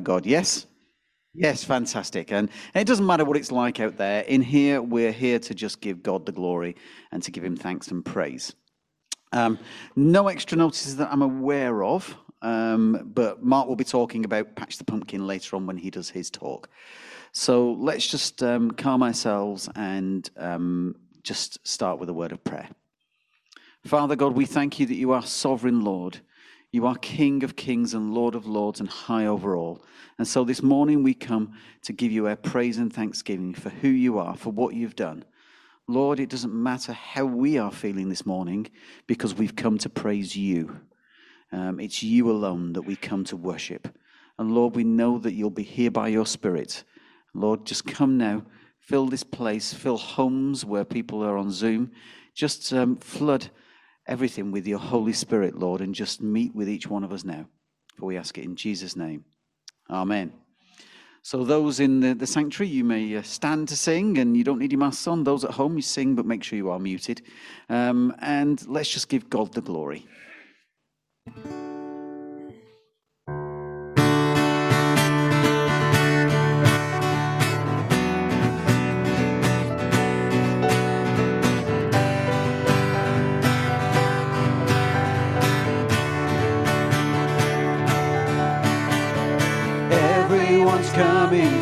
God. Yes? Yes, fantastic. And it doesn't matter what it's like out there. In here, we're here to just give God the glory and to give him thanks and praise. Um, no extra notices that I'm aware of, um, but Mark will be talking about Patch the Pumpkin later on when he does his talk. So let's just um, calm ourselves and um, just start with a word of prayer. Father God, we thank you that you are sovereign Lord. You are King of kings and Lord of lords and high over all. And so this morning we come to give you our praise and thanksgiving for who you are, for what you've done. Lord, it doesn't matter how we are feeling this morning because we've come to praise you. Um, it's you alone that we come to worship. And Lord, we know that you'll be here by your Spirit. Lord, just come now, fill this place, fill homes where people are on Zoom. Just um, flood everything with your Holy Spirit, Lord, and just meet with each one of us now. For we ask it in Jesus' name. Amen. So, those in the, the sanctuary, you may uh, stand to sing and you don't need your masks on. Those at home, you sing, but make sure you are muted. Um, and let's just give God the glory.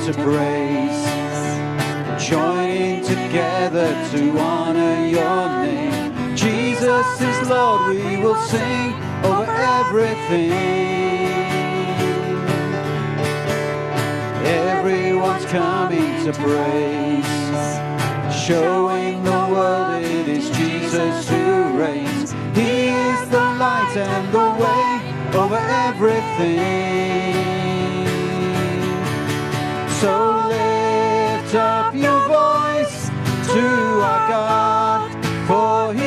To praise, joining together to honor your name. Jesus is Lord, we will sing over everything. Everyone's coming to praise, showing the world it is Jesus who reigns. He is the light and the way over everything. So lift up your voice to our God, for he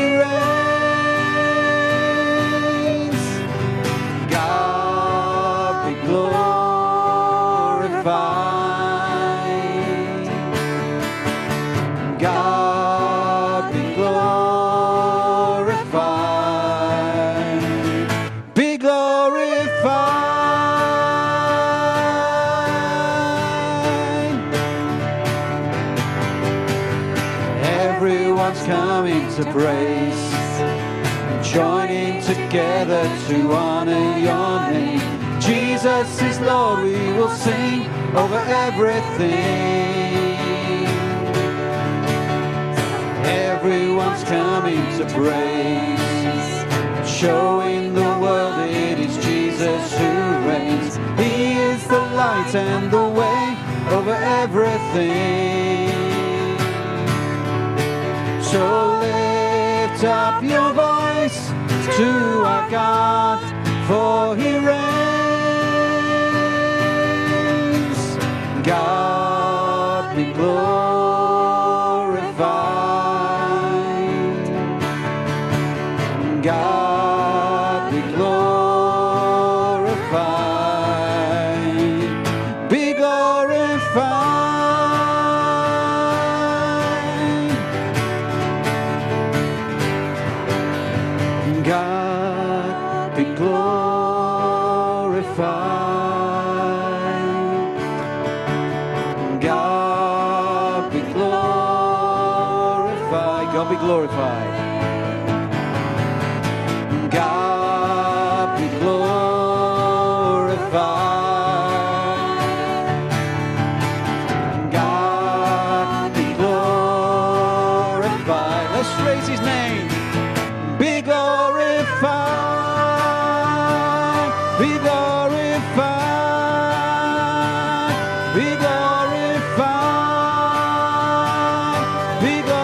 glorified,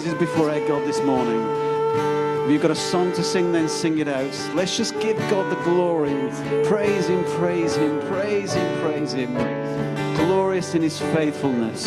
praises before our God this morning. If you've got a song to sing, then sing it out. Let's just give God the glory. Praise Him, praise Him, praise Him, praise Him. Glorious in His faithfulness.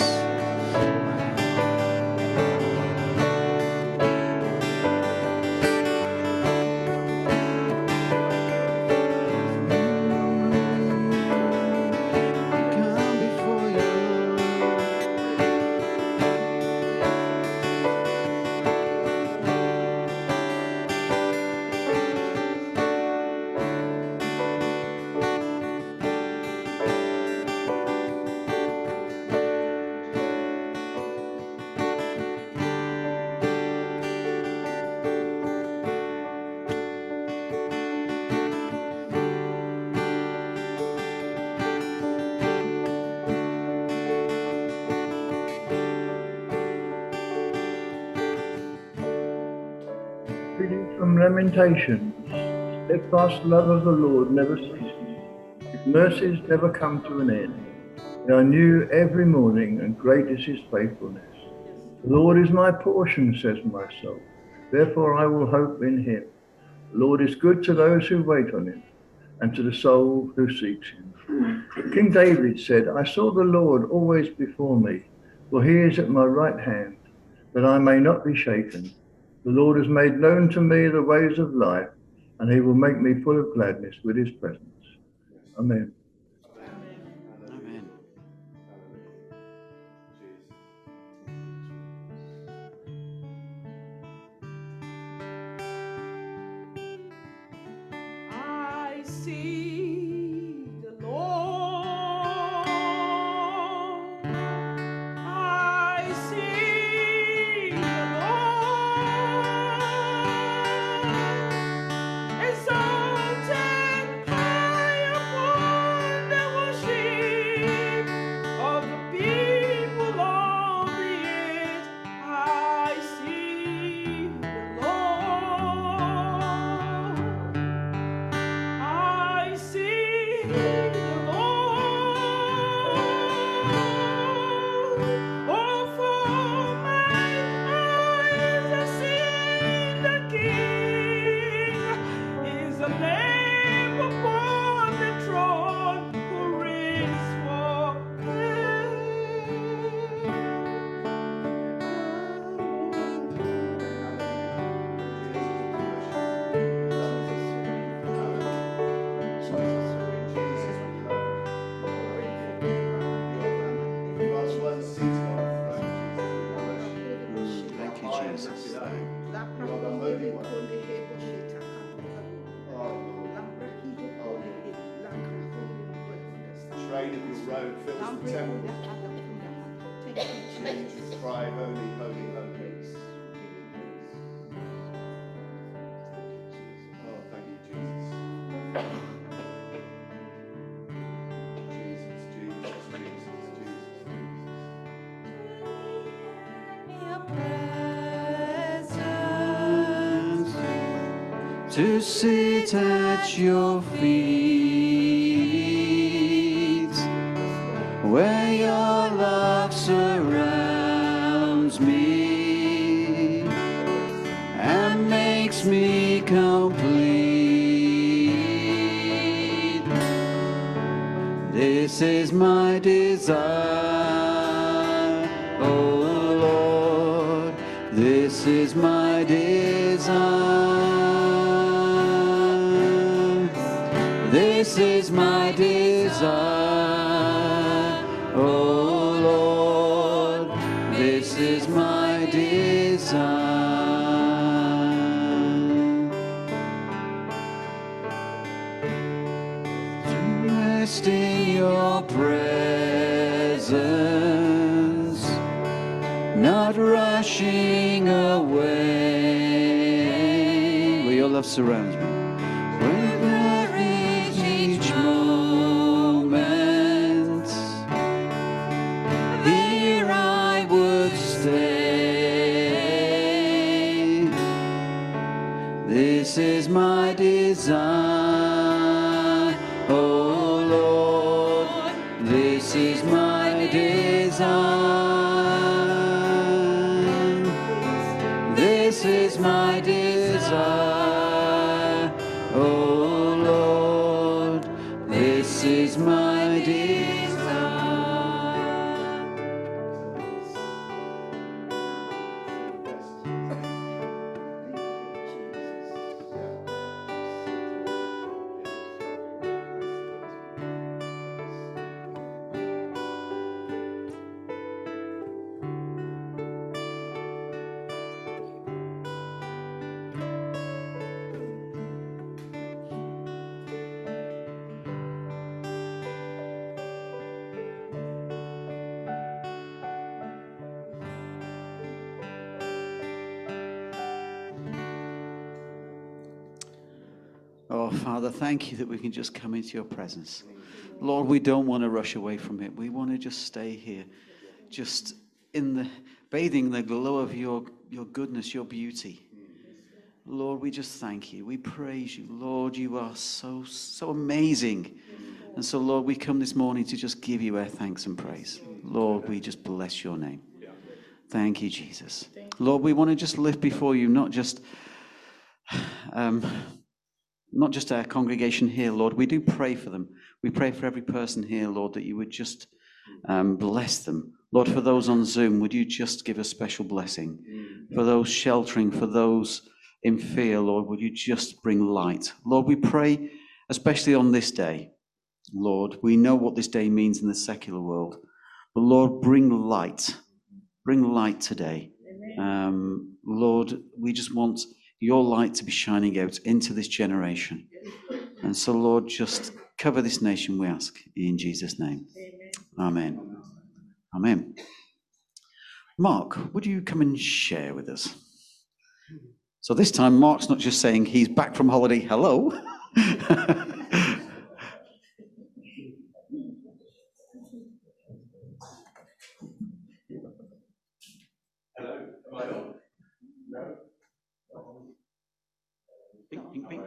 Reading from Lamentations. Steadfast love of the Lord never ceases. His mercies never come to an end. They are new every morning, and great is his faithfulness. The Lord is my portion, says my soul. Therefore I will hope in him. The Lord is good to those who wait on him, and to the soul who seeks him. King David said, I saw the Lord always before me, for he is at my right hand, that I may not be shaken. The Lord has made known to me the ways of life, and he will make me full of gladness with his presence. Amen. Temple. Cry, holy, holy, holy. Oh, Jesus, Jesus, Jesus, Jesus. Your presence. to sit at your feet, This is my desire, oh Lord, this is my desire. To rest in your presence, not rushing away, where your love surrounds me. Oh, Father, thank you that we can just come into your presence. Lord, we don't want to rush away from it. We want to just stay here, just in the bathing the glow of your, your goodness, your beauty. Lord, we just thank you. We praise you. Lord, you are so, so amazing. And so, Lord, we come this morning to just give you our thanks and praise. Lord, we just bless your name. Thank you, Jesus. Lord, we want to just lift before you, not just. Um, not just our congregation here, Lord. We do pray for them. We pray for every person here, Lord, that you would just um, bless them. Lord, for those on Zoom, would you just give a special blessing? For those sheltering, for those in fear, Lord, would you just bring light? Lord, we pray, especially on this day, Lord, we know what this day means in the secular world, but Lord, bring light. Bring light today. Um, Lord, we just want your light to be shining out into this generation. And so, Lord, just cover this nation, we ask, in Jesus' name. Amen. Amen. Mark, would you come and share with us? So this time, Mark's not just saying he's back from holiday, hello. Pink, pink, pink.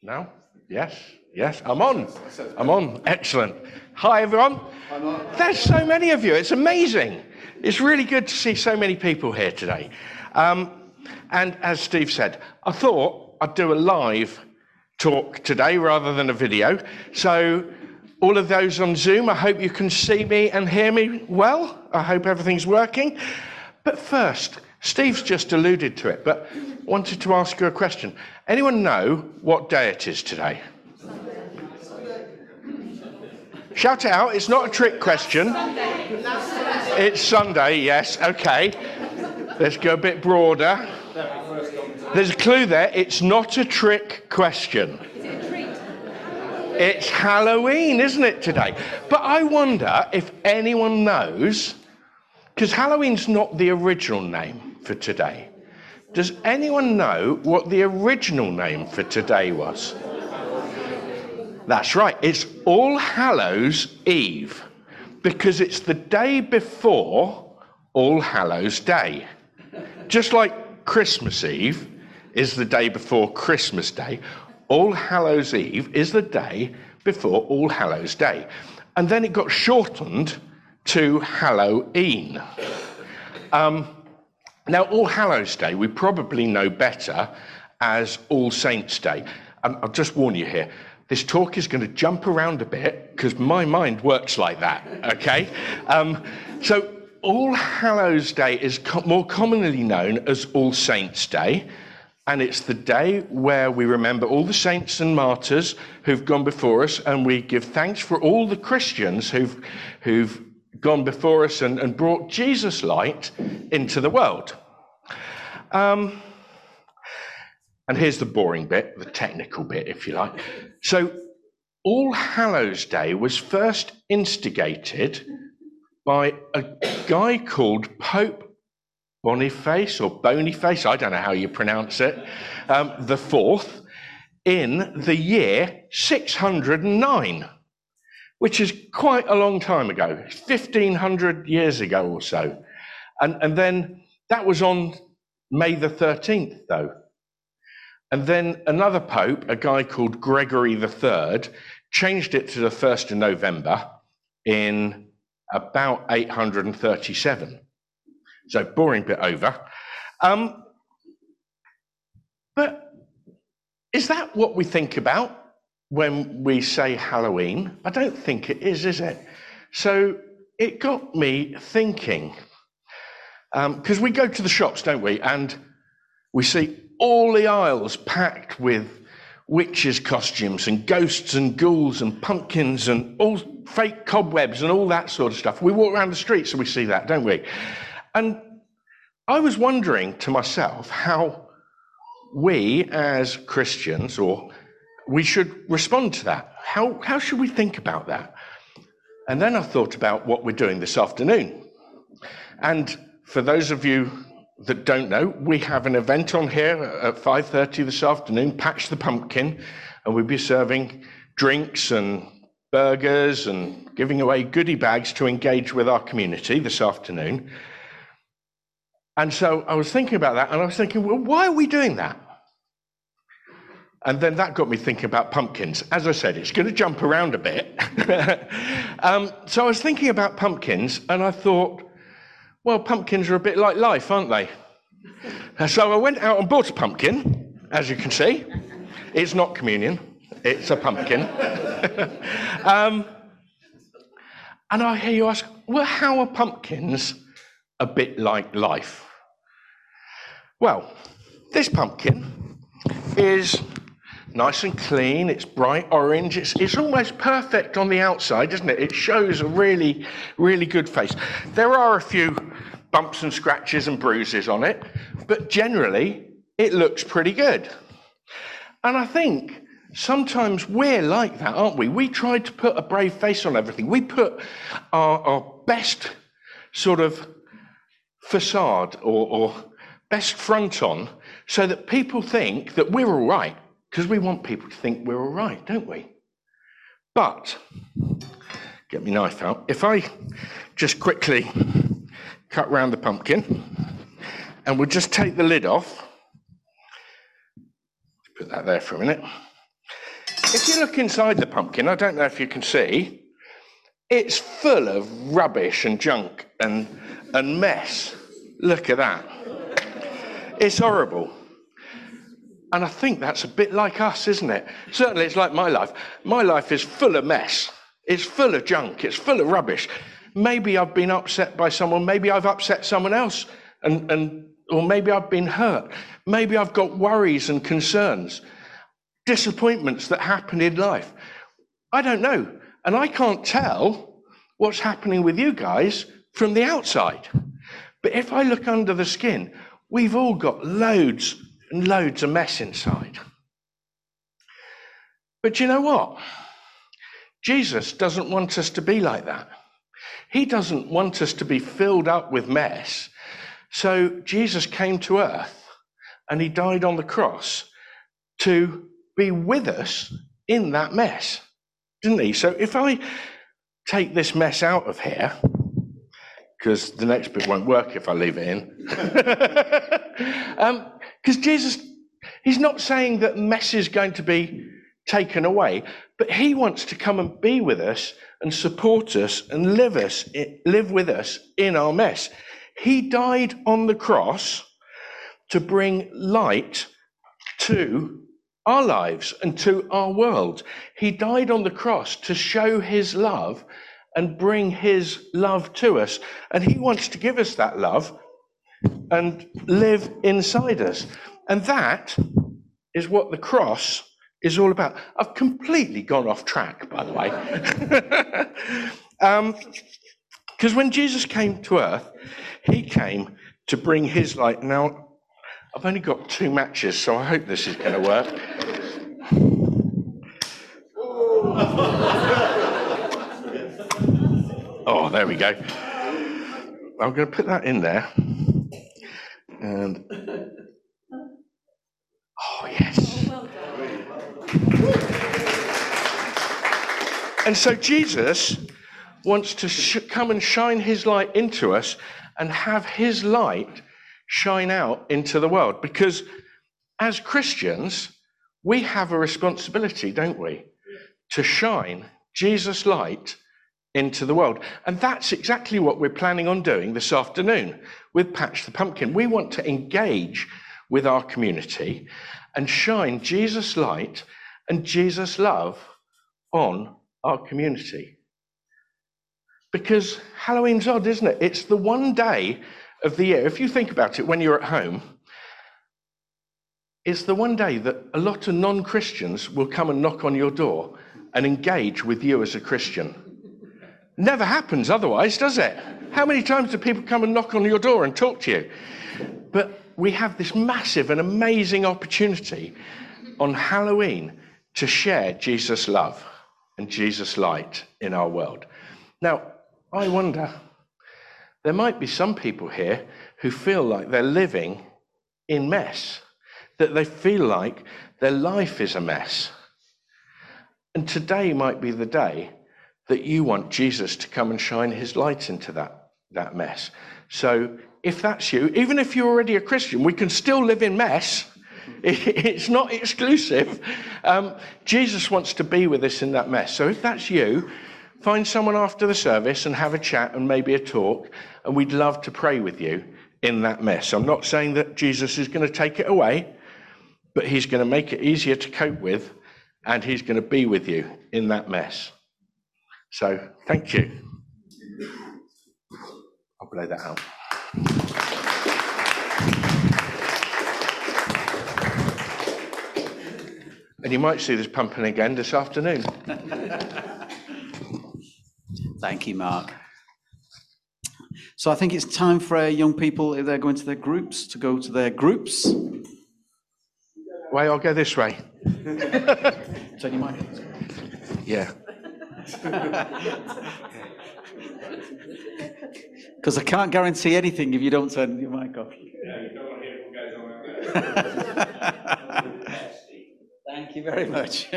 Now? Yes, yes, I'm on. I'm on. Excellent. Hi, everyone. There's so many of you. It's amazing. It's really good to see so many people here today. Um, and as Steve said, I thought I'd do a live talk today rather than a video. So, all of those on Zoom, I hope you can see me and hear me well. I hope everything's working. But first, Steve's just alluded to it, but wanted to ask you a question. Anyone know what day it is today? Shout it out. It's not a trick question. It's Sunday, yes. Okay. Let's go a bit broader. There's a clue there. It's not a trick question. It's Halloween, isn't it, today? But I wonder if anyone knows, because Halloween's not the original name for today. Does anyone know what the original name for today was? That's right, it's All Hallows Eve because it's the day before All Hallows Day. Just like Christmas Eve is the day before Christmas Day, All Hallows Eve is the day before All Hallows Day. And then it got shortened to Halloween. Um, now, All Hallows Day, we probably know better as All Saints Day. And I'll just warn you here this talk is going to jump around a bit because my mind works like that, okay? Um, so, All Hallows Day is co- more commonly known as All Saints Day. And it's the day where we remember all the saints and martyrs who've gone before us, and we give thanks for all the Christians who've, who've gone before us and, and brought Jesus' light into the world. Um, and here's the boring bit, the technical bit, if you like. So, All Hallows Day was first instigated by a guy called Pope Boniface or Boniface, I don't know how you pronounce it, um, the fourth, in the year 609, which is quite a long time ago, 1500 years ago or so. And, and then that was on May the 13th, though. And then another pope, a guy called Gregory III, changed it to the 1st of November in about 837. So, boring bit over. Um, but is that what we think about when we say Halloween? I don't think it is, is it? So, it got me thinking. Because um, we go to the shops, don't we? And we see all the aisles packed with witches' costumes and ghosts and ghouls and pumpkins and all fake cobwebs and all that sort of stuff. We walk around the streets and we see that, don't we? And I was wondering to myself how we as Christians, or we should respond to that. How, how should we think about that? And then I thought about what we're doing this afternoon. And for those of you that don't know, we have an event on here at 5:30 this afternoon, Patch the Pumpkin, and we'll be serving drinks and burgers and giving away goodie bags to engage with our community this afternoon. And so I was thinking about that, and I was thinking, well, why are we doing that? And then that got me thinking about pumpkins. As I said, it's going to jump around a bit. um, so I was thinking about pumpkins, and I thought, well, pumpkins are a bit like life, aren't they? So I went out and bought a pumpkin, as you can see. It's not communion, it's a pumpkin. um, and I hear you ask, well, how are pumpkins a bit like life? Well, this pumpkin is nice and clean, it's bright orange, it's, it's almost perfect on the outside, isn't it? It shows a really, really good face. There are a few bumps and scratches and bruises on it, but generally it looks pretty good. And I think sometimes we're like that, aren't we? We try to put a brave face on everything. We put our, our best sort of facade or, or best front on so that people think that we're all right because we want people to think we're all right, don't we? But, get my knife out. If I just quickly cut round the pumpkin and we'll just take the lid off, put that there for a minute. If you look inside the pumpkin, I don't know if you can see, it's full of rubbish and junk and, and mess. Look at that. It's horrible. And I think that's a bit like us, isn't it? Certainly, it's like my life. My life is full of mess, it's full of junk, it's full of rubbish. Maybe I've been upset by someone, maybe I've upset someone else, and, and, or maybe I've been hurt. Maybe I've got worries and concerns, disappointments that happen in life. I don't know. And I can't tell what's happening with you guys from the outside. But if I look under the skin, we've all got loads and loads of mess inside. But you know what? Jesus doesn't want us to be like that. He doesn't want us to be filled up with mess. So Jesus came to earth and he died on the cross to be with us in that mess, didn't he? So if I take this mess out of here, because the next bit won't work if I leave it in. Um, Because Jesus, he's not saying that mess is going to be taken away, but he wants to come and be with us and support us and live us, live with us in our mess. He died on the cross to bring light to our lives and to our world. He died on the cross to show his love and bring his love to us. And he wants to give us that love and live inside us. And that is what the cross is all about. I've completely gone off track, by the way. Because um, when Jesus came to earth, he came to bring his light. Now, I've only got two matches, so I hope this is going to work. Oh, there we go. I'm going to put that in there. And. Oh, yes. Oh, and so Jesus wants to sh- come and shine his light into us and have his light shine out into the world. Because as Christians, we have a responsibility, don't we, to shine Jesus' light into the world. And that's exactly what we're planning on doing this afternoon with Patch the Pumpkin. We want to engage with our community and shine Jesus' light and Jesus' love on our community. Because Halloween's odd, isn't it? It's the one day of the year, if you think about it when you're at home, it's the one day that a lot of non Christians will come and knock on your door and engage with you as a Christian. Never happens otherwise, does it? How many times do people come and knock on your door and talk to you? But we have this massive and amazing opportunity on Halloween to share Jesus' love and Jesus' light in our world. Now, I wonder, there might be some people here who feel like they're living in mess, that they feel like their life is a mess. And today might be the day that you want Jesus to come and shine his light into that, that mess. So if that's you, even if you're already a Christian, we can still live in mess. It's not exclusive. Um, Jesus wants to be with us in that mess. So if that's you, find someone after the service and have a chat and maybe a talk, and we'd love to pray with you in that mess. I'm not saying that Jesus is going to take it away, but he's going to make it easier to cope with, and he's going to be with you in that mess. So thank you. I'll blow that out. And you might see this pumping again this afternoon. Thank you, Mark. So I think it's time for our young people, if they're going to their groups, to go to their groups. Way, I'll go this way. Turn your mic. Yeah. Because I can't guarantee anything if you don't turn your mic off. Yeah, you don't want to hear what goes on Thank you very much.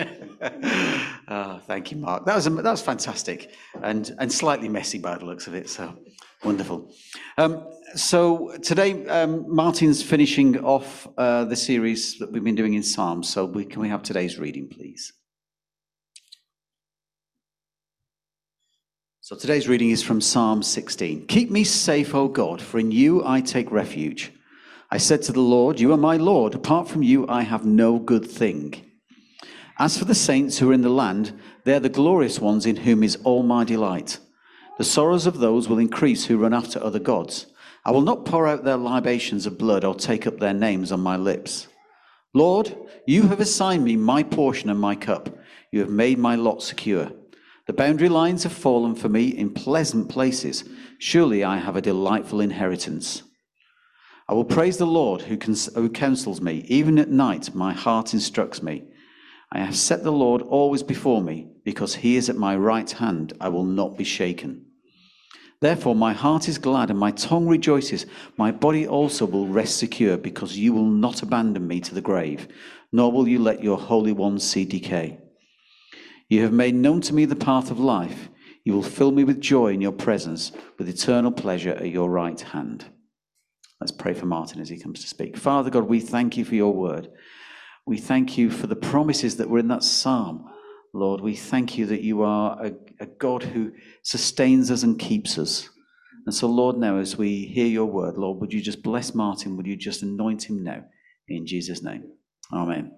oh, thank you, Mark. That was that was fantastic, and and slightly messy by the looks of it. So wonderful. Um, so today, um, Martin's finishing off uh, the series that we've been doing in Psalms. So we, can we have today's reading, please? So today's reading is from Psalm 16. Keep me safe, O God, for in you I take refuge. I said to the Lord, You are my Lord. Apart from you, I have no good thing. As for the saints who are in the land, they are the glorious ones in whom is all my delight. The sorrows of those will increase who run after other gods. I will not pour out their libations of blood or take up their names on my lips. Lord, you have assigned me my portion and my cup. You have made my lot secure. The boundary lines have fallen for me in pleasant places. Surely I have a delightful inheritance. I will praise the Lord who, cons- who counsels me. Even at night, my heart instructs me. I have set the Lord always before me, because he is at my right hand. I will not be shaken. Therefore, my heart is glad and my tongue rejoices. My body also will rest secure, because you will not abandon me to the grave, nor will you let your Holy One see decay. You have made known to me the path of life. You will fill me with joy in your presence, with eternal pleasure at your right hand. Let's pray for Martin as he comes to speak. Father God, we thank you for your word. We thank you for the promises that were in that psalm. Lord, we thank you that you are a, a God who sustains us and keeps us. And so, Lord, now as we hear your word, Lord, would you just bless Martin? Would you just anoint him now? In Jesus' name. Amen.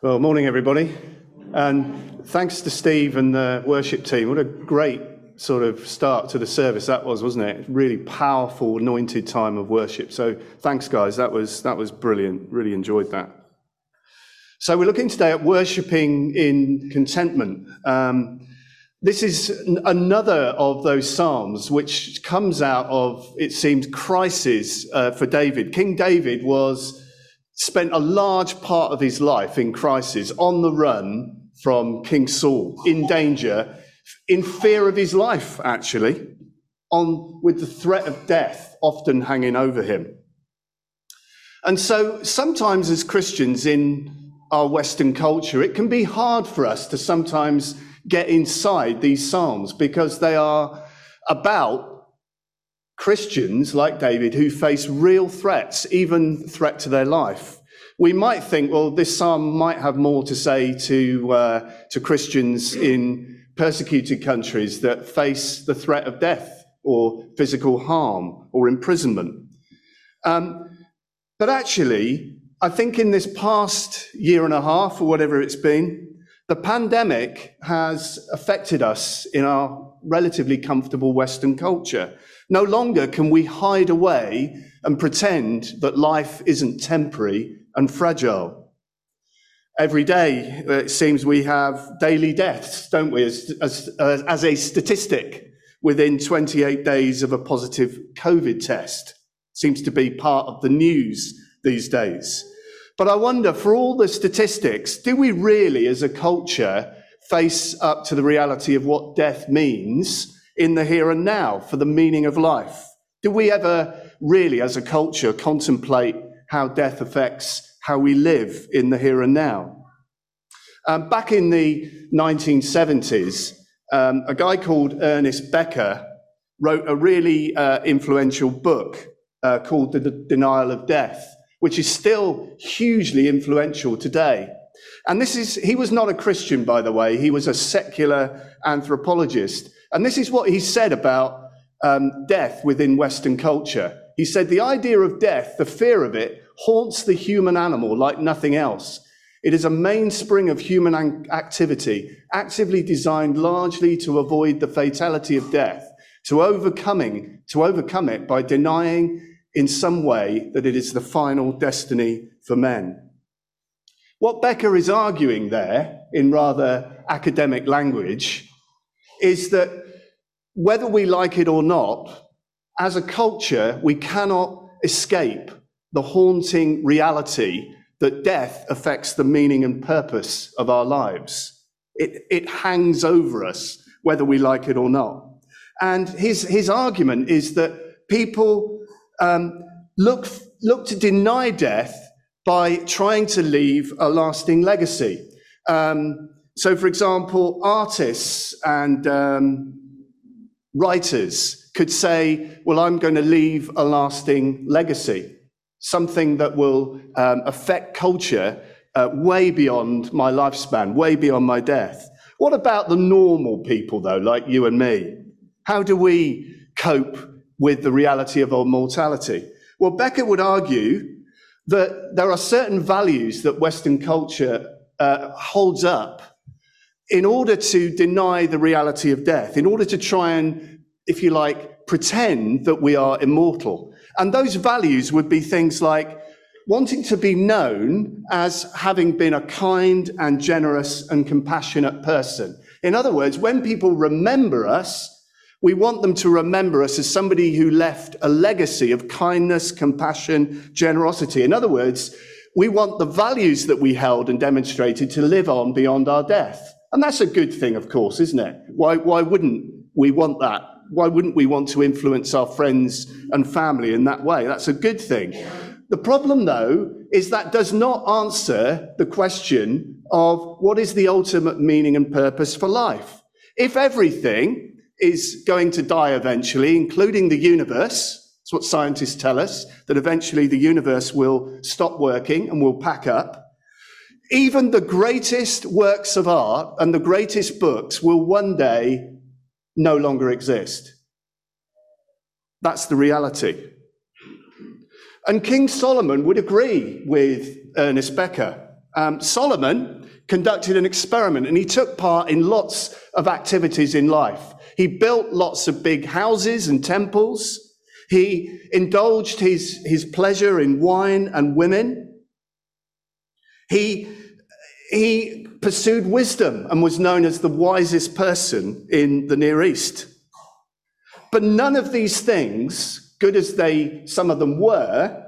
Well, morning, everybody. And thanks to Steve and the worship team. What a great sort of start to the service that was, wasn't it? Really powerful, anointed time of worship. So thanks, guys. That was, that was brilliant. Really enjoyed that. So we're looking today at worshipping in contentment. Um, this is another of those psalms which comes out of, it seems, crisis uh, for David. King David was spent a large part of his life in crisis, on the run from King Saul, in danger, in fear of his life, actually, on with the threat of death often hanging over him. And so sometimes as Christians in our Western culture, it can be hard for us to sometimes get inside these Psalms because they are about Christians like David who face real threats, even threat to their life. We might think, well, this psalm might have more to say to, uh, to Christians in persecuted countries that face the threat of death or physical harm or imprisonment. Um, but actually, I think in this past year and a half or whatever it's been, the pandemic has affected us in our relatively comfortable Western culture. No longer can we hide away and pretend that life isn't temporary and fragile. Every day, uh, it seems we have daily deaths, don't we, as, as, uh, as a statistic within 28 days of a positive COVID test. Seems to be part of the news these days. But I wonder, for all the statistics, do we really, as a culture, face up to the reality of what death means in the here and now for the meaning of life? Do we ever really, as a culture, contemplate how death affects how we live in the here and now? Um, back in the 1970s, um, a guy called Ernest Becker wrote a really uh, influential book uh, called The D- Denial of Death, which is still hugely influential today. And this is, he was not a Christian, by the way, he was a secular anthropologist. And this is what he said about um, death within Western culture. He said, The idea of death, the fear of it, haunts the human animal like nothing else. It is a mainspring of human activity, actively designed largely to avoid the fatality of death, to overcoming, to overcome it by denying in some way that it is the final destiny for men. What Becker is arguing there, in rather academic language, is that whether we like it or not, as a culture, we cannot escape the haunting reality that death affects the meaning and purpose of our lives. It, it hangs over us, whether we like it or not. And his, his argument is that people um, look, look to deny death by trying to leave a lasting legacy. Um, so, for example, artists and um, writers could say, Well, I'm going to leave a lasting legacy, something that will um, affect culture uh, way beyond my lifespan, way beyond my death. What about the normal people, though, like you and me? How do we cope with the reality of our mortality? Well, Becker would argue that there are certain values that Western culture uh, holds up in order to deny the reality of death, in order to try and, if you like, pretend that we are immortal. And those values would be things like wanting to be known as having been a kind and generous and compassionate person. In other words, when people remember us, We want them to remember us as somebody who left a legacy of kindness, compassion, generosity. In other words, we want the values that we held and demonstrated to live on beyond our death. And that's a good thing, of course, isn't it? Why, why wouldn't we want that? Why wouldn't we want to influence our friends and family in that way? That's a good thing. The problem, though, is that does not answer the question of what is the ultimate meaning and purpose for life. If everything is going to die eventually, including the universe, that's what scientists tell us, that eventually the universe will stop working and will pack up. Even the greatest works of art and the greatest books will one day no longer exist. That's the reality. And King Solomon would agree with Ernest Becker. Um, Solomon conducted an experiment and he took part in lots of activities in life. He built lots of big houses and temples. He indulged his, his pleasure in wine and women. He, he pursued wisdom and was known as the wisest person in the Near East. But none of these things, good as they, some of them were,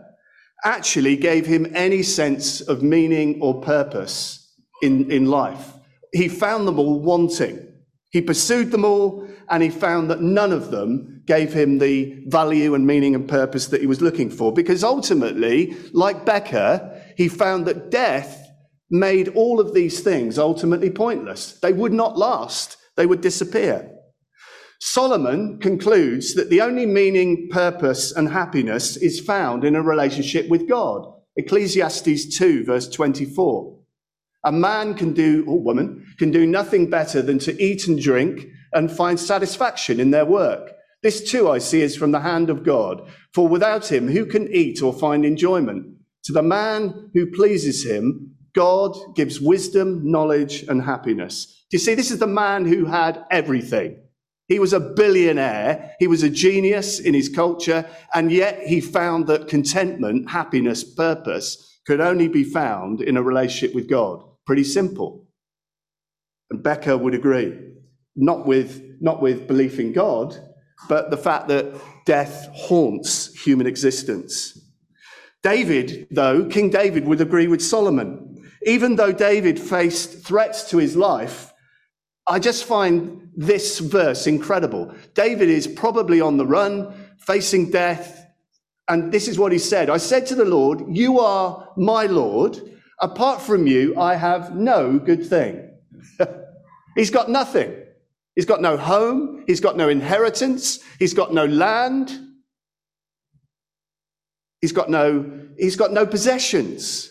actually gave him any sense of meaning or purpose in, in life. He found them all wanting. He pursued them all and he found that none of them gave him the value and meaning and purpose that he was looking for. Because ultimately, like Becker, he found that death made all of these things ultimately pointless. They would not last, they would disappear. Solomon concludes that the only meaning, purpose, and happiness is found in a relationship with God. Ecclesiastes 2, verse 24. A man can do, or woman, can do nothing better than to eat and drink and find satisfaction in their work. This too I see is from the hand of God. For without him, who can eat or find enjoyment? To the man who pleases him, God gives wisdom, knowledge, and happiness. Do you see, this is the man who had everything. He was a billionaire. He was a genius in his culture. And yet he found that contentment, happiness, purpose could only be found in a relationship with God. Pretty simple. And Becker would agree. Not with, not with belief in God, but the fact that death haunts human existence. David, though, King David would agree with Solomon. Even though David faced threats to his life, I just find this verse incredible. David is probably on the run, facing death. And this is what he said I said to the Lord, You are my Lord. Apart from you, I have no good thing. He's got nothing. He's got no home. He's got no inheritance. He's got no land. He's got no, he's got no possessions.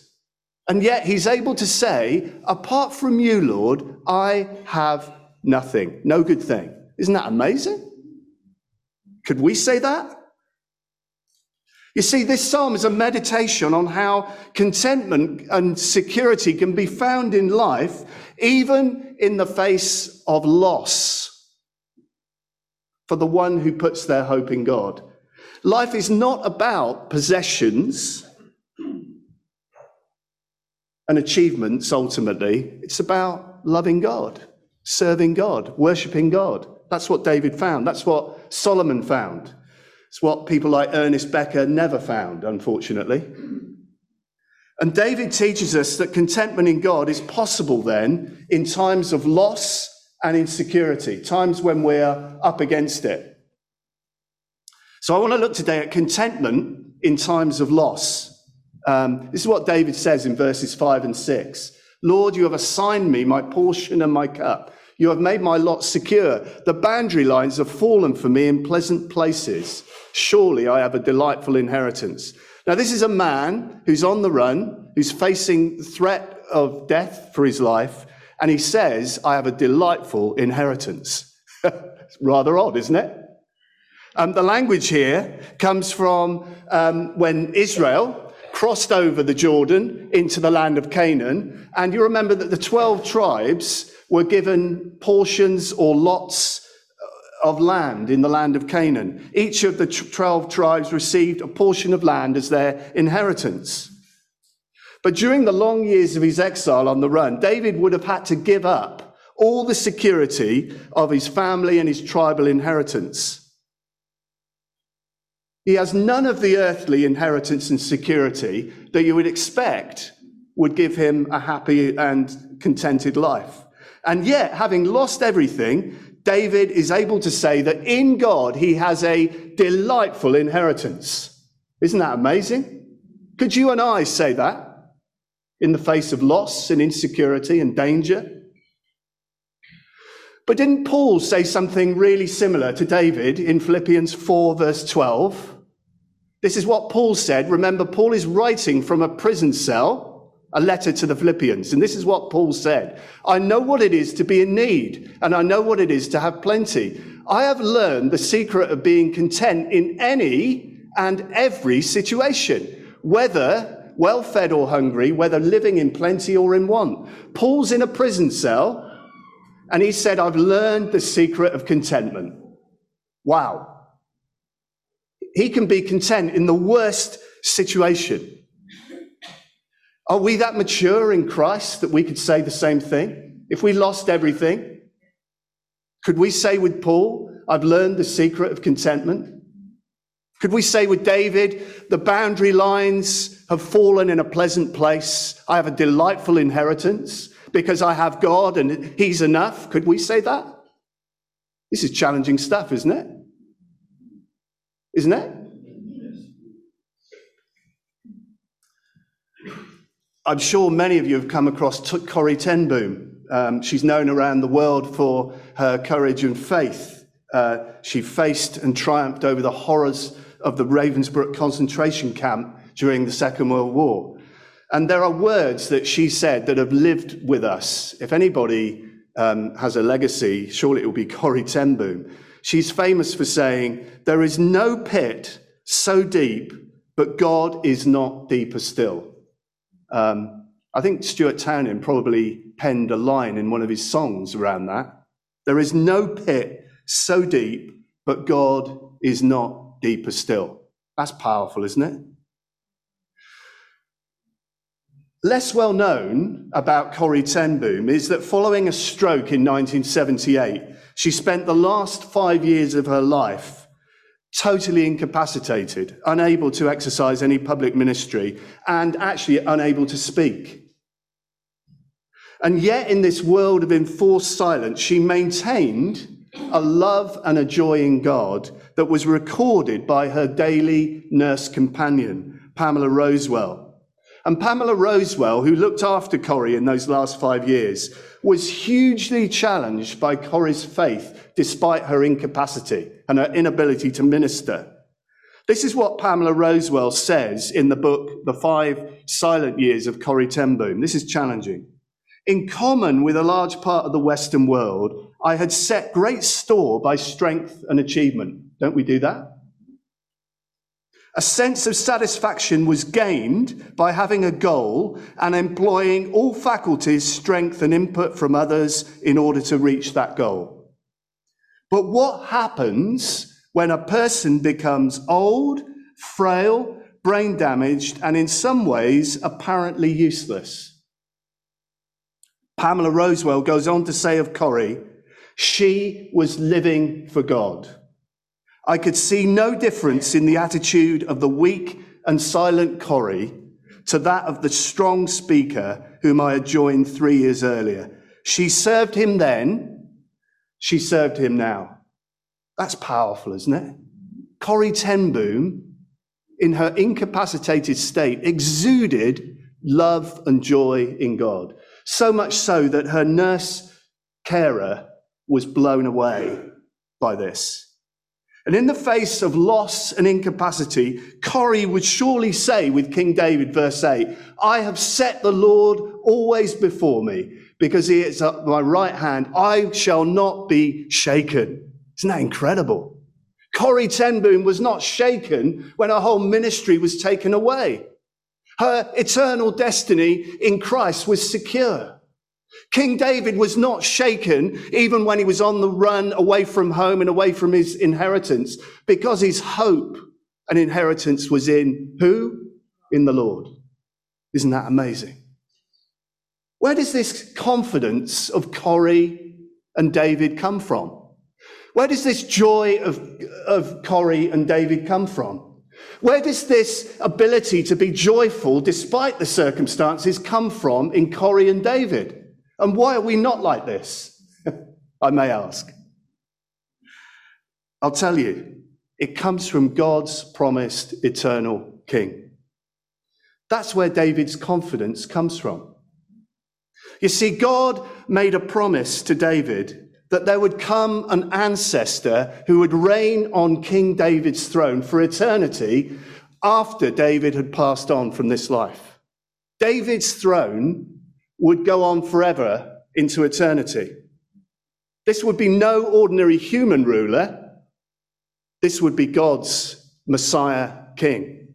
And yet he's able to say, apart from you, Lord, I have nothing, no good thing. Isn't that amazing? Could we say that? You see, this psalm is a meditation on how contentment and security can be found in life, even in the face of loss, for the one who puts their hope in God. Life is not about possessions and achievements ultimately, it's about loving God, serving God, worshipping God. That's what David found. That's what Solomon found. It's what people like Ernest Becker never found, unfortunately. And David teaches us that contentment in God is possible then in times of loss and insecurity, times when we're up against it. So I want to look today at contentment in times of loss. Um, this is what David says in verses 5 and 6. Lord, you have assigned me my portion and my cup. You have made my lot secure. The boundary lines have fallen for me in pleasant places. Surely I have a delightful inheritance. Now, this is a man who's on the run, who's facing the threat of death for his life, and he says, I have a delightful inheritance. rather odd, isn't it? Um, the language here comes from um, when Israel crossed over the Jordan into the land of Canaan. And you remember that the 12 tribes were given portions or lots uh, of land in the land of Canaan. Each of the 12 tribes received a portion of land as their inheritance. But during the long years of his exile on the run, David would have had to give up all the security of his family and his tribal inheritance. He has none of the earthly inheritance and security that you would expect would give him a happy and contented life. And yet, having lost everything, David is able to say that in God he has a delightful inheritance. Isn't that amazing? Could you and I say that in the face of loss and insecurity and danger? But didn't Paul say something really similar to David in Philippians 4, verse 12? This is what Paul said. Remember, Paul is writing from a prison cell, a letter to the Philippians. And this is what Paul said I know what it is to be in need, and I know what it is to have plenty. I have learned the secret of being content in any and every situation, whether well fed or hungry, whether living in plenty or in want. Paul's in a prison cell and he said, I've learned the secret of contentment. Wow. He can be content in the worst situation. Are we that mature in Christ that we could say the same thing? If we lost everything, could we say with Paul, I've learned the secret of contentment? Could we say with David, the boundary lines have fallen in a pleasant place? I have a delightful inheritance because I have God and He's enough. Could we say that? This is challenging stuff, isn't it? Isn't it? I'm sure many of you have come across T- Corrie Ten Boom. Um, she's known around the world for her courage and faith. Uh, she faced and triumphed over the horrors of the Ravensbrück concentration camp during the Second World War. And there are words that she said that have lived with us. If anybody um, has a legacy, surely it will be Corrie Ten Boom. She's famous for saying, There is no pit so deep, but God is not deeper still. Um, I think Stuart Townend probably penned a line in one of his songs around that. There is no pit so deep, but God is not deeper still. That's powerful, isn't it? Less well known about Corrie Ten Boom is that following a stroke in 1978, she spent the last five years of her life totally incapacitated, unable to exercise any public ministry, and actually unable to speak. And yet, in this world of enforced silence, she maintained a love and a joy in God that was recorded by her daily nurse companion, Pamela Rosewell. And Pamela Rosewell, who looked after Corrie in those last five years, was hugely challenged by Corrie's faith despite her incapacity and her inability to minister. This is what Pamela Rosewell says in the book, The Five Silent Years of Corrie Ten Boom. This is challenging. In common with a large part of the Western world, I had set great store by strength and achievement. Don't we do that? A sense of satisfaction was gained by having a goal and employing all faculties, strength, and input from others in order to reach that goal. But what happens when a person becomes old, frail, brain damaged, and in some ways apparently useless? Pamela Rosewell goes on to say of Corrie, she was living for God. I could see no difference in the attitude of the weak and silent Corrie to that of the strong speaker whom I had joined three years earlier. She served him then, she served him now. That's powerful, isn't it? Corrie Ten Boom, in her incapacitated state, exuded love and joy in God. So much so that her nurse carer was blown away by this. And in the face of loss and incapacity, Corrie would surely say with King David, verse 8, I have set the Lord always before me, because he is at my right hand. I shall not be shaken. Isn't that incredible? Corrie Ten Boom was not shaken when her whole ministry was taken away. Her eternal destiny in Christ was secure. King David was not shaken even when he was on the run away from home and away from his inheritance because his hope and inheritance was in who? In the Lord. Isn't that amazing? Where does this confidence of Corrie and David come from? Where does this joy of, of Corrie and David come from? Where does this ability to be joyful despite the circumstances come from in Corrie and David? And why are we not like this? I may ask. I'll tell you, it comes from God's promised eternal king. That's where David's confidence comes from. You see, God made a promise to David that there would come an ancestor who would reign on King David's throne for eternity after David had passed on from this life. David's throne would go on forever into eternity. This would be no ordinary human ruler. This would be God's Messiah king.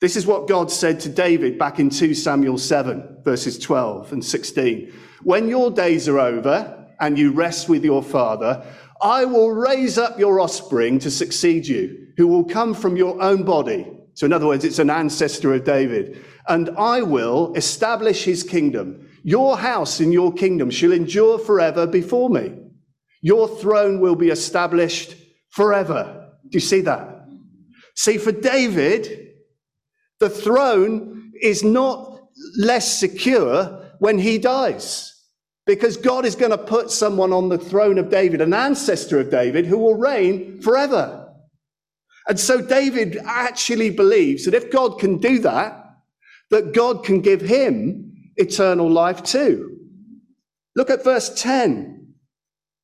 This is what God said to David back in 2 Samuel 7, verses 12 and 16. When your days are over and you rest with your father, I will raise up your offspring to succeed you, who will come from your own body. So, in other words, it's an ancestor of David. And I will establish his kingdom. Your house and your kingdom shall endure forever before me. Your throne will be established forever. Do you see that? See, for David, the throne is not less secure when he dies. Because God is going to put someone on the throne of David, an ancestor of David, who will reign forever. And so David actually believes that if God can do that, that God can give him eternal life too. Look at verse 10.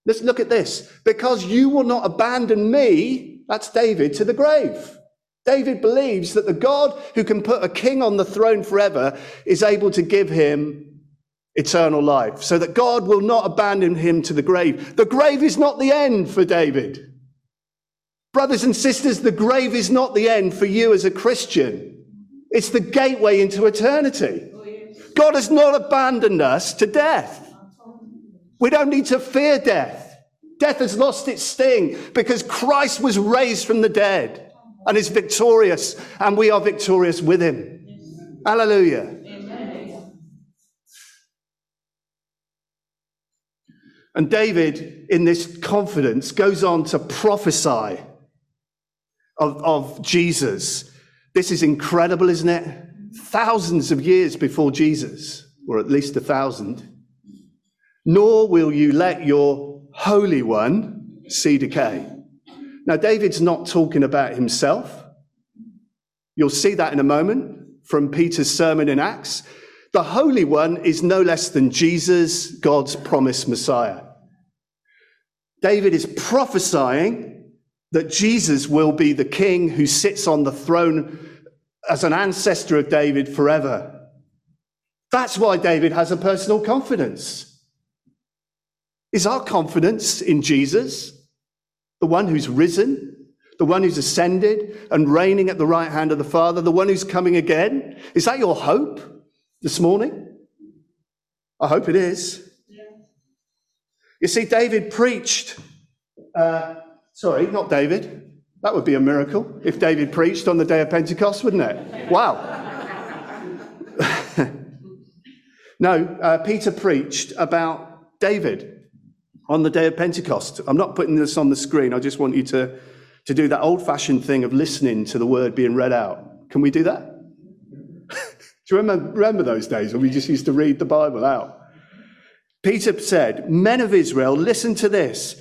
Let's look at this. Because you will not abandon me, that's David, to the grave. David believes that the God who can put a king on the throne forever is able to give him eternal life, so that God will not abandon him to the grave. The grave is not the end for David. Brothers and sisters, the grave is not the end for you as a Christian. It's the gateway into eternity. God has not abandoned us to death. We don't need to fear death. Death has lost its sting because Christ was raised from the dead and is victorious, and we are victorious with him. Hallelujah. And David, in this confidence, goes on to prophesy of, of Jesus. This is incredible, isn't it? Thousands of years before Jesus, or at least a thousand. Nor will you let your Holy One see decay. Now, David's not talking about himself. You'll see that in a moment from Peter's sermon in Acts. The Holy One is no less than Jesus, God's promised Messiah. David is prophesying that Jesus will be the king who sits on the throne as an ancestor of David forever. That's why David has a personal confidence. Is our confidence in Jesus, the one who's risen, the one who's ascended and reigning at the right hand of the Father, the one who's coming again? Is that your hope this morning? I hope it is. You see, David preached, uh, sorry, not David. That would be a miracle if David preached on the day of Pentecost, wouldn't it? Wow. no, uh, Peter preached about David on the day of Pentecost. I'm not putting this on the screen. I just want you to, to do that old fashioned thing of listening to the word being read out. Can we do that? do you remember, remember those days when we just used to read the Bible out? Peter said, Men of Israel, listen to this.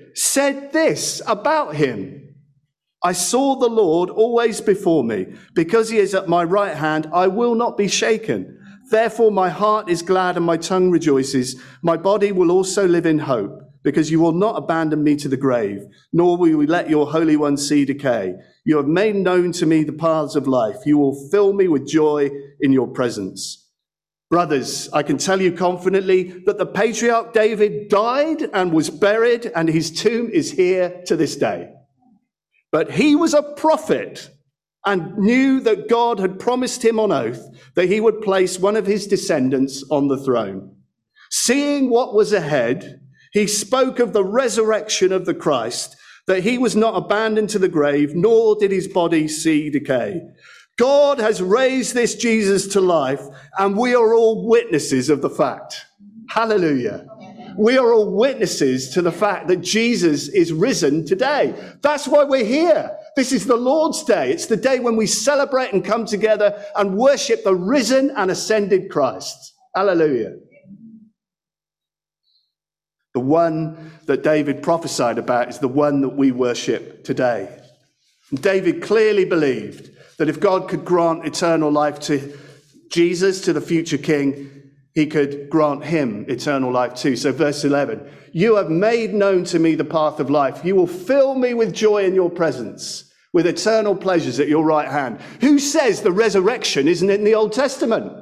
said this about him. I saw the Lord always before me. Because he is at my right hand, I will not be shaken. Therefore, my heart is glad and my tongue rejoices. My body will also live in hope, because you will not abandon me to the grave, nor will you let your Holy One see decay. You have made known to me the paths of life. You will fill me with joy in your presence. Brothers, I can tell you confidently that the patriarch David died and was buried, and his tomb is here to this day. But he was a prophet and knew that God had promised him on oath that he would place one of his descendants on the throne. Seeing what was ahead, he spoke of the resurrection of the Christ, that he was not abandoned to the grave, nor did his body see decay. God has raised this Jesus to life, and we are all witnesses of the fact. Hallelujah. We are all witnesses to the fact that Jesus is risen today. That's why we're here. This is the Lord's day. It's the day when we celebrate and come together and worship the risen and ascended Christ. Hallelujah. The one that David prophesied about is the one that we worship today. David clearly believed that if God could grant eternal life to Jesus, to the future king, he could grant him eternal life too. So, verse 11 You have made known to me the path of life. You will fill me with joy in your presence, with eternal pleasures at your right hand. Who says the resurrection isn't in the Old Testament?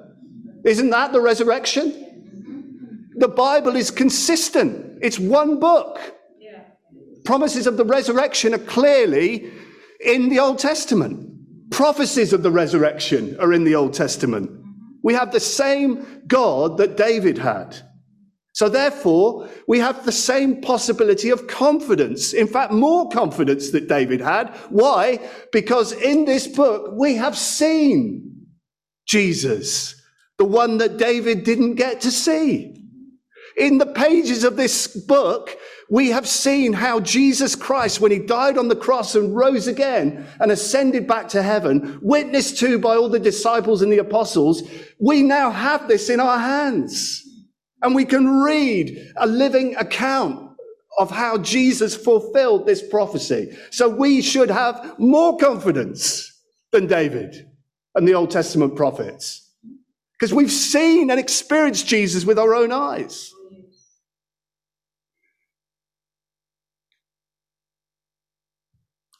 Isn't that the resurrection? The Bible is consistent, it's one book. Promises of the resurrection are clearly in the Old Testament. Prophecies of the resurrection are in the Old Testament. We have the same God that David had. So, therefore, we have the same possibility of confidence. In fact, more confidence that David had. Why? Because in this book, we have seen Jesus, the one that David didn't get to see. In the pages of this book, we have seen how Jesus Christ, when he died on the cross and rose again and ascended back to heaven, witnessed to by all the disciples and the apostles, we now have this in our hands. And we can read a living account of how Jesus fulfilled this prophecy. So we should have more confidence than David and the Old Testament prophets. Because we've seen and experienced Jesus with our own eyes.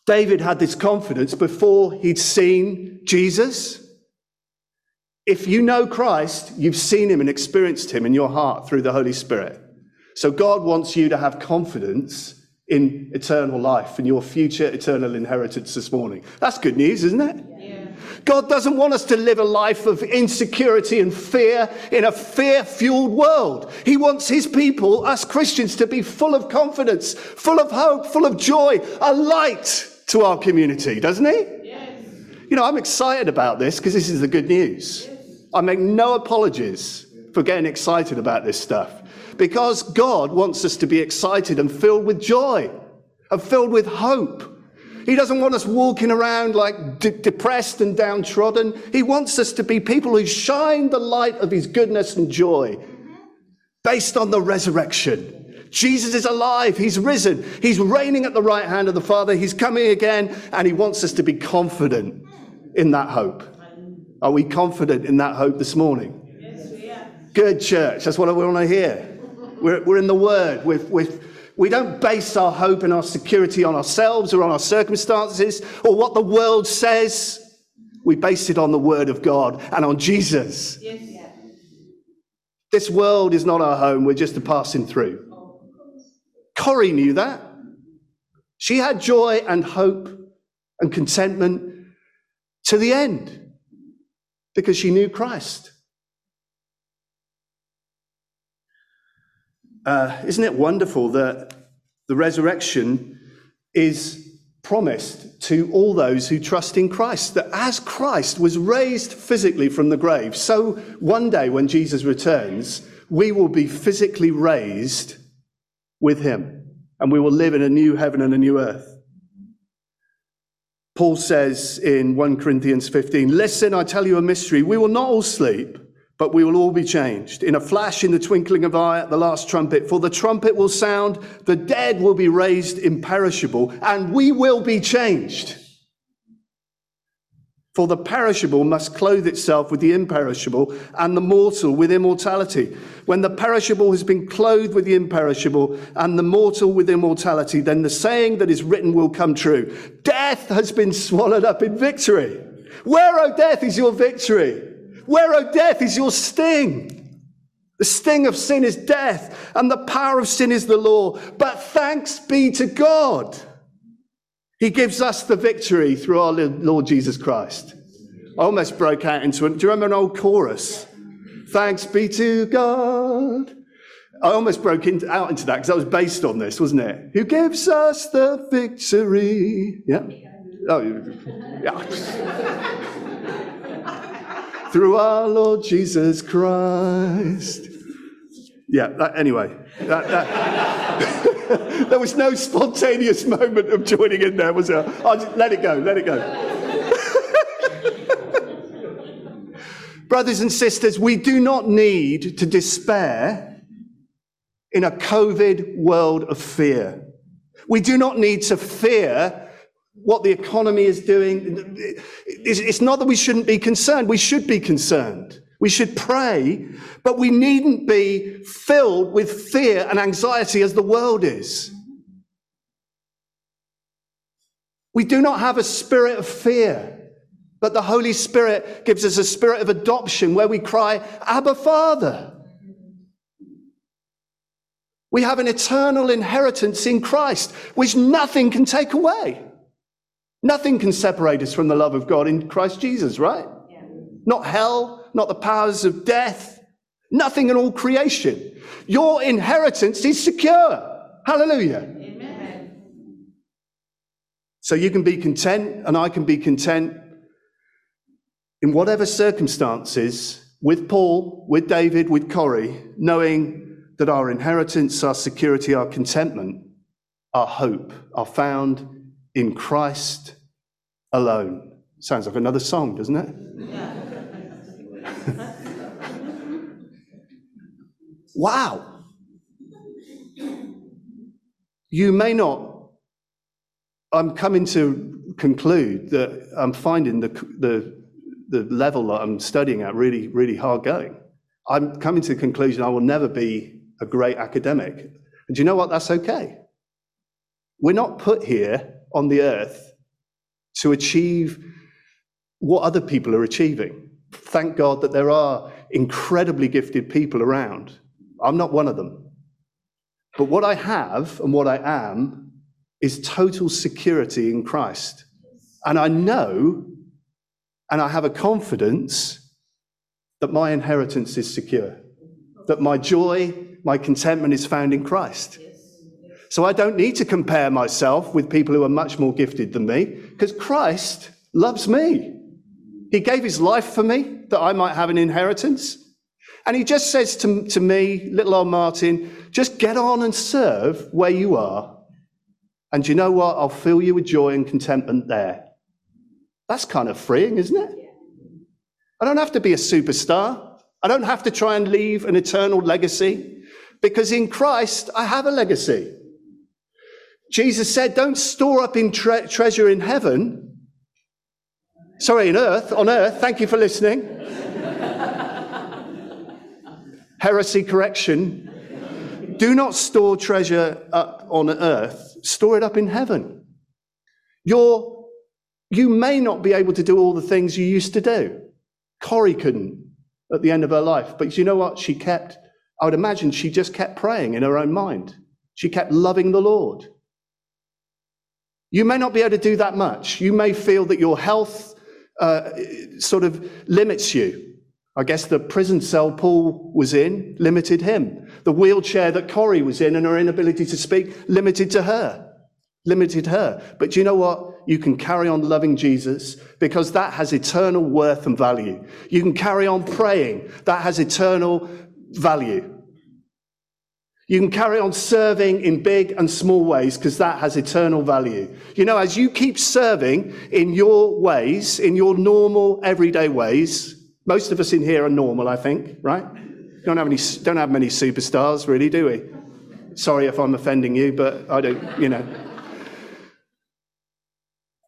David had this confidence before he'd seen Jesus. If you know Christ, you've seen him and experienced him in your heart through the Holy Spirit. So God wants you to have confidence in eternal life and your future eternal inheritance this morning. That's good news, isn't it? God doesn't want us to live a life of insecurity and fear in a fear fueled world. He wants His people, us Christians, to be full of confidence, full of hope, full of joy, a light to our community, doesn't He? Yes. You know, I'm excited about this because this is the good news. Yes. I make no apologies for getting excited about this stuff because God wants us to be excited and filled with joy and filled with hope he doesn't want us walking around like de- depressed and downtrodden. He wants us to be people who shine the light of his goodness and joy mm-hmm. based on the resurrection. Jesus is alive. He's risen. He's reigning at the right hand of the Father. He's coming again, and he wants us to be confident in that hope. Are we confident in that hope this morning? Yes, we are. Good, church. That's what we want to hear. We're, we're in the Word. We're, we're, we don't base our hope and our security on ourselves or on our circumstances or what the world says. We base it on the Word of God and on Jesus. Yes. This world is not our home, we're just a passing through. Corrie knew that. She had joy and hope and contentment to the end because she knew Christ. Uh, isn't it wonderful that the resurrection is promised to all those who trust in Christ? That as Christ was raised physically from the grave, so one day when Jesus returns, we will be physically raised with him and we will live in a new heaven and a new earth. Paul says in 1 Corinthians 15, Listen, I tell you a mystery. We will not all sleep but we will all be changed. In a flash, in the twinkling of an eye, at the last trumpet. For the trumpet will sound, the dead will be raised imperishable, and we will be changed. For the perishable must clothe itself with the imperishable, and the mortal with immortality. When the perishable has been clothed with the imperishable, and the mortal with immortality, then the saying that is written will come true Death has been swallowed up in victory. Where, O death, is your victory? Where, O death, is your sting? The sting of sin is death, and the power of sin is the law. But thanks be to God. He gives us the victory through our Lord Jesus Christ. I almost broke out into it. Do you remember an old chorus? Thanks be to God. I almost broke out into that because that was based on this, wasn't it? Who gives us the victory? Yeah. Oh, yeah. Through our Lord Jesus Christ. Yeah, that, anyway. That, that, there was no spontaneous moment of joining in there, was there? I just, let it go, let it go. Brothers and sisters, we do not need to despair in a COVID world of fear. We do not need to fear what the economy is doing. It's not that we shouldn't be concerned. We should be concerned. We should pray, but we needn't be filled with fear and anxiety as the world is. We do not have a spirit of fear. But the Holy Spirit gives us a spirit of adoption where we cry, Abba, Father. We have an eternal inheritance in Christ, which nothing can take away. Nothing can separate us from the love of God in Christ Jesus, right? Yeah. Not hell, not the powers of death, nothing in all creation. Your inheritance is secure. Hallelujah. Amen. So you can be content, and I can be content in whatever circumstances, with Paul, with David, with Corrie, knowing that our inheritance, our security, our contentment, our hope are found in Christ alone. Sounds like another song, doesn't it? wow. You may not. I'm coming to conclude that I'm finding the, the the level that I'm studying at really, really hard going. I'm coming to the conclusion I will never be a great academic. And do you know what? That's okay. We're not put here on the earth to achieve what other people are achieving. Thank God that there are incredibly gifted people around. I'm not one of them. But what I have and what I am is total security in Christ. And I know and I have a confidence that my inheritance is secure, that my joy, my contentment is found in Christ. So I don't need to compare myself with people who are much more gifted than me because Christ loves me. He gave his life for me that I might have an inheritance. And he just says to, to me, little old Martin, just get on and serve where you are. And you know what? I'll fill you with joy and contentment there. That's kind of freeing, isn't it? I don't have to be a superstar. I don't have to try and leave an eternal legacy because in Christ I have a legacy. Jesus said, Don't store up in tre- treasure in heaven. Sorry, in earth, on earth. Thank you for listening. Heresy correction. Do not store treasure up on earth, store it up in heaven. Your you may not be able to do all the things you used to do. Corrie couldn't at the end of her life, but you know what? She kept, I would imagine she just kept praying in her own mind. She kept loving the Lord. You may not be able to do that much. You may feel that your health uh, sort of limits you. I guess the prison cell Paul was in limited him. The wheelchair that Corrie was in and her inability to speak limited to her, limited her. But you know what? you can carry on loving Jesus because that has eternal worth and value. You can carry on praying, that has eternal value. You can carry on serving in big and small ways because that has eternal value. You know, as you keep serving in your ways, in your normal, everyday ways, most of us in here are normal, I think, right? Don't have, any, don't have many superstars, really, do we? Sorry if I'm offending you, but I don't, you know.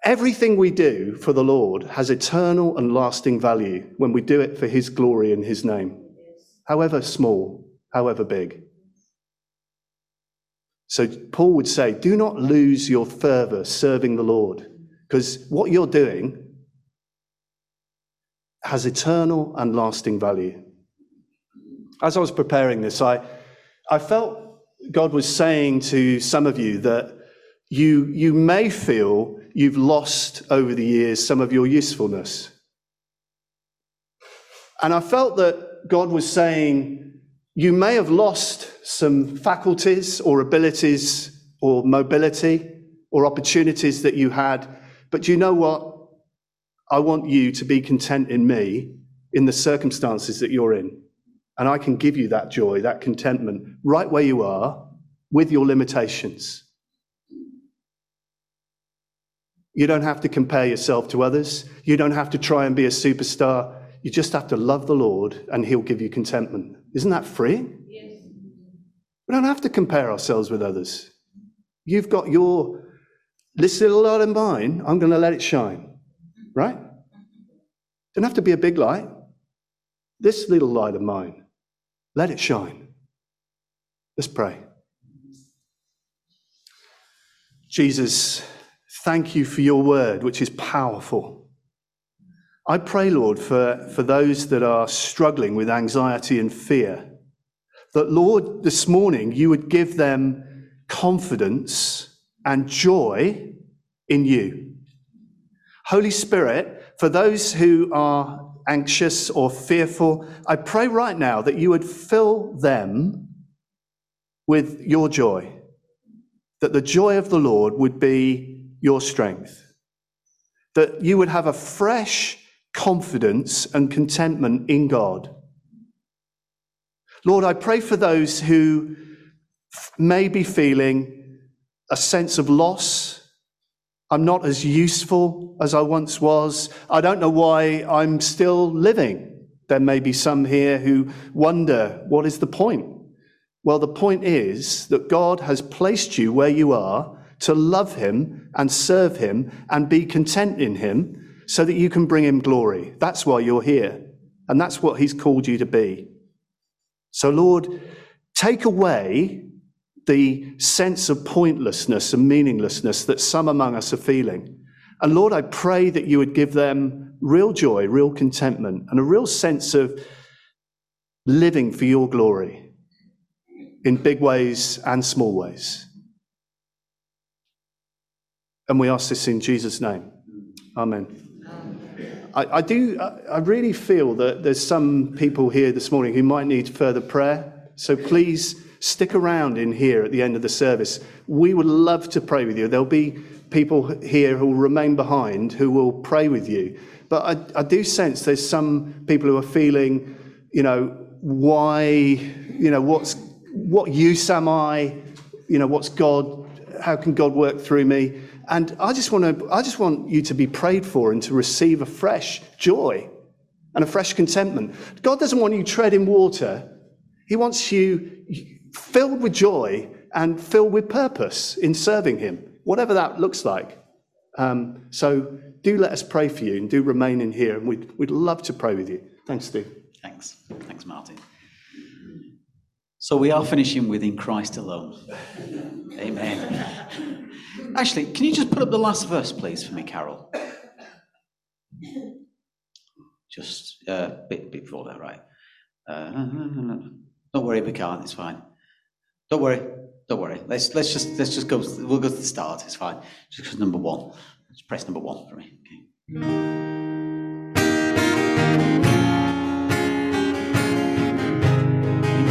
Everything we do for the Lord has eternal and lasting value when we do it for His glory and His name, however small, however big. So Paul would say, do not lose your fervor serving the Lord, because what you're doing has eternal and lasting value. As I was preparing this, I, I felt God was saying to some of you that you, you may feel you've lost over the years some of your usefulness. And I felt that God was saying, you may have lost some faculties or abilities or mobility or opportunities that you had, but you know what? I want you to be content in me in the circumstances that you're in. And I can give you that joy, that contentment, right where you are with your limitations. You don't have to compare yourself to others. You don't have to try and be a superstar. You just have to love the Lord and He'll give you contentment. Isn't that free? We don't have to compare ourselves with others. You've got your, this little light of mine, I'm going to let it shine. Right? Don't have to be a big light. This little light of mine, let it shine. Let's pray. Jesus, thank you for your word, which is powerful. I pray, Lord, for, for those that are struggling with anxiety and fear, that, Lord, this morning you would give them confidence and joy in you. Holy Spirit, for those who are anxious or fearful, I pray right now that you would fill them with your joy, that the joy of the Lord would be your strength, that you would have a fresh confidence and contentment in God. Lord, I pray for those who may be feeling a sense of loss I'm not as useful as I once was. I don't know why I'm still living. There may be some here who wonder, what is the point? Well, the point is that God has placed you where you are to love Him and serve Him and be content in Him so that you can bring Him glory. That's why you're here. And that's what He's called you to be. So, Lord, take away the sense of pointlessness and meaninglessness that some among us are feeling. And Lord, I pray that you would give them real joy, real contentment, and a real sense of living for your glory in big ways and small ways. And we ask this in Jesus' name. Amen. I, I, do, I really feel that there's some people here this morning who might need further prayer. So please Stick around in here at the end of the service. We would love to pray with you. There'll be people here who will remain behind who will pray with you. But I, I do sense there's some people who are feeling, you know, why, you know, what's, what use am I? You know, what's God? How can God work through me? And I just want to, I just want you to be prayed for and to receive a fresh joy and a fresh contentment. God doesn't want you treading water. He wants you filled with joy and filled with purpose in serving Him, whatever that looks like. Um, so do let us pray for you and do remain in here, and we'd, we'd love to pray with you. Thanks, Steve. Thanks. Thanks, Martin. So we are finishing with In Christ Alone. Amen. Actually, can you just put up the last verse, please, for me, Carol? Just a uh, bit before that, right? Uh, no, no, no. Don't worry, we can't. It's fine. Don't worry. Don't worry. Let's let's just let's just go. We'll go to the start. It's fine. Just number one. Let's press number one for me. Okay.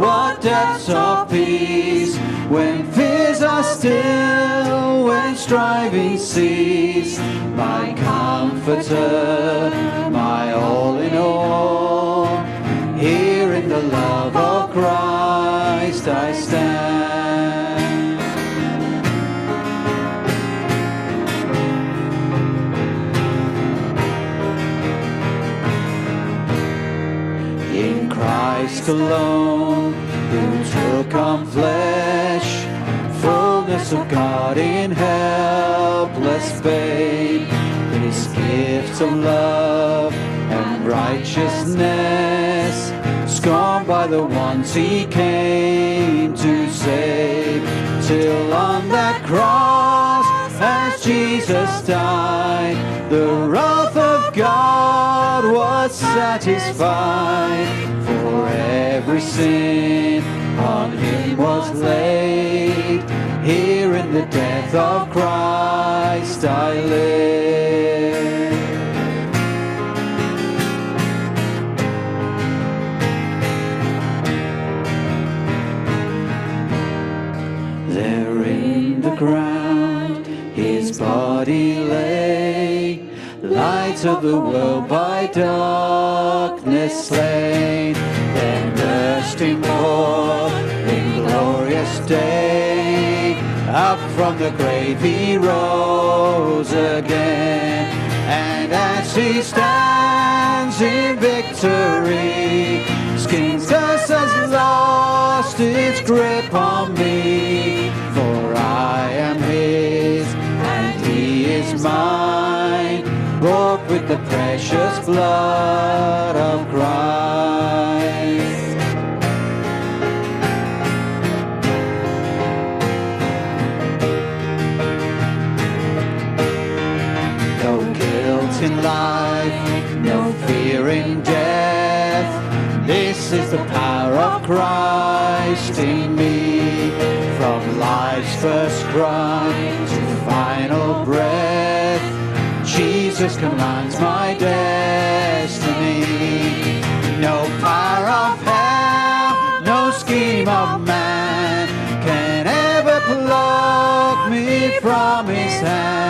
what depths of peace, when fears are still, when striving cease. My comforter, my all in all, here in the love of Christ I stand. In Christ alone, on flesh, fullness of God in helpless babe, his gift of love and righteousness, scorned by the ones he came to save, till on that cross, as Jesus died, the wrath of God was satisfied, for every sin on him was laid. Here in the death of Christ I live. There in the ground his body lay, light of the world by darkness slain. In glorious day, up from the grave he rose again. And as he stands in victory, skin's dust has lost its grip on me. For I am his and he is mine, bought with the precious blood of Christ. In life, no fear in death. This is the power of Christ in me. From life's first cry to final breath, Jesus commands my destiny. No power of hell, no scheme of man can ever pluck me from his hand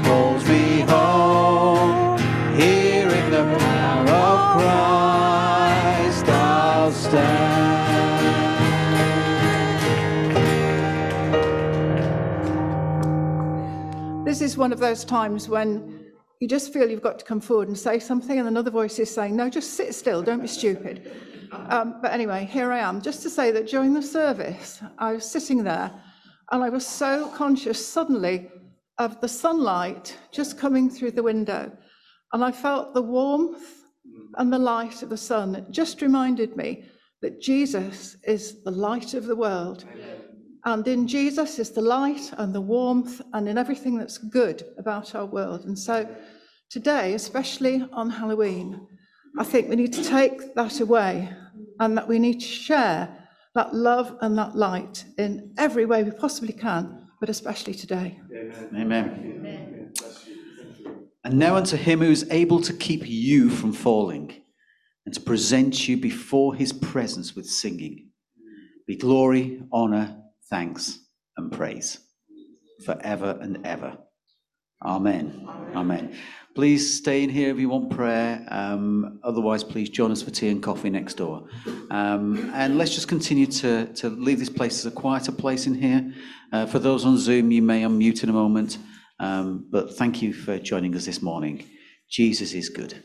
This is one of those times when you just feel you've got to come forward and say something, and another voice is saying, No, just sit still, don't be stupid. Um, but anyway, here I am, just to say that during the service, I was sitting there and I was so conscious suddenly of the sunlight just coming through the window. And I felt the warmth and the light of the sun. It just reminded me that Jesus is the light of the world. And in Jesus is the light and the warmth and in everything that's good about our world. And so today, especially on Halloween, I think we need to take that away and that we need to share that love and that light in every way we possibly can, but especially today. Amen. Amen. And now unto him who is able to keep you from falling and to present you before his presence with singing, be glory, honor, thanks, and praise forever and ever. Amen. Amen. Please stay in here if you want prayer. Um, otherwise, please join us for tea and coffee next door. Um, and let's just continue to, to leave this place as a quieter place in here. Uh, for those on Zoom, you may unmute in a moment. Um, but thank you for joining us this morning. Jesus is good.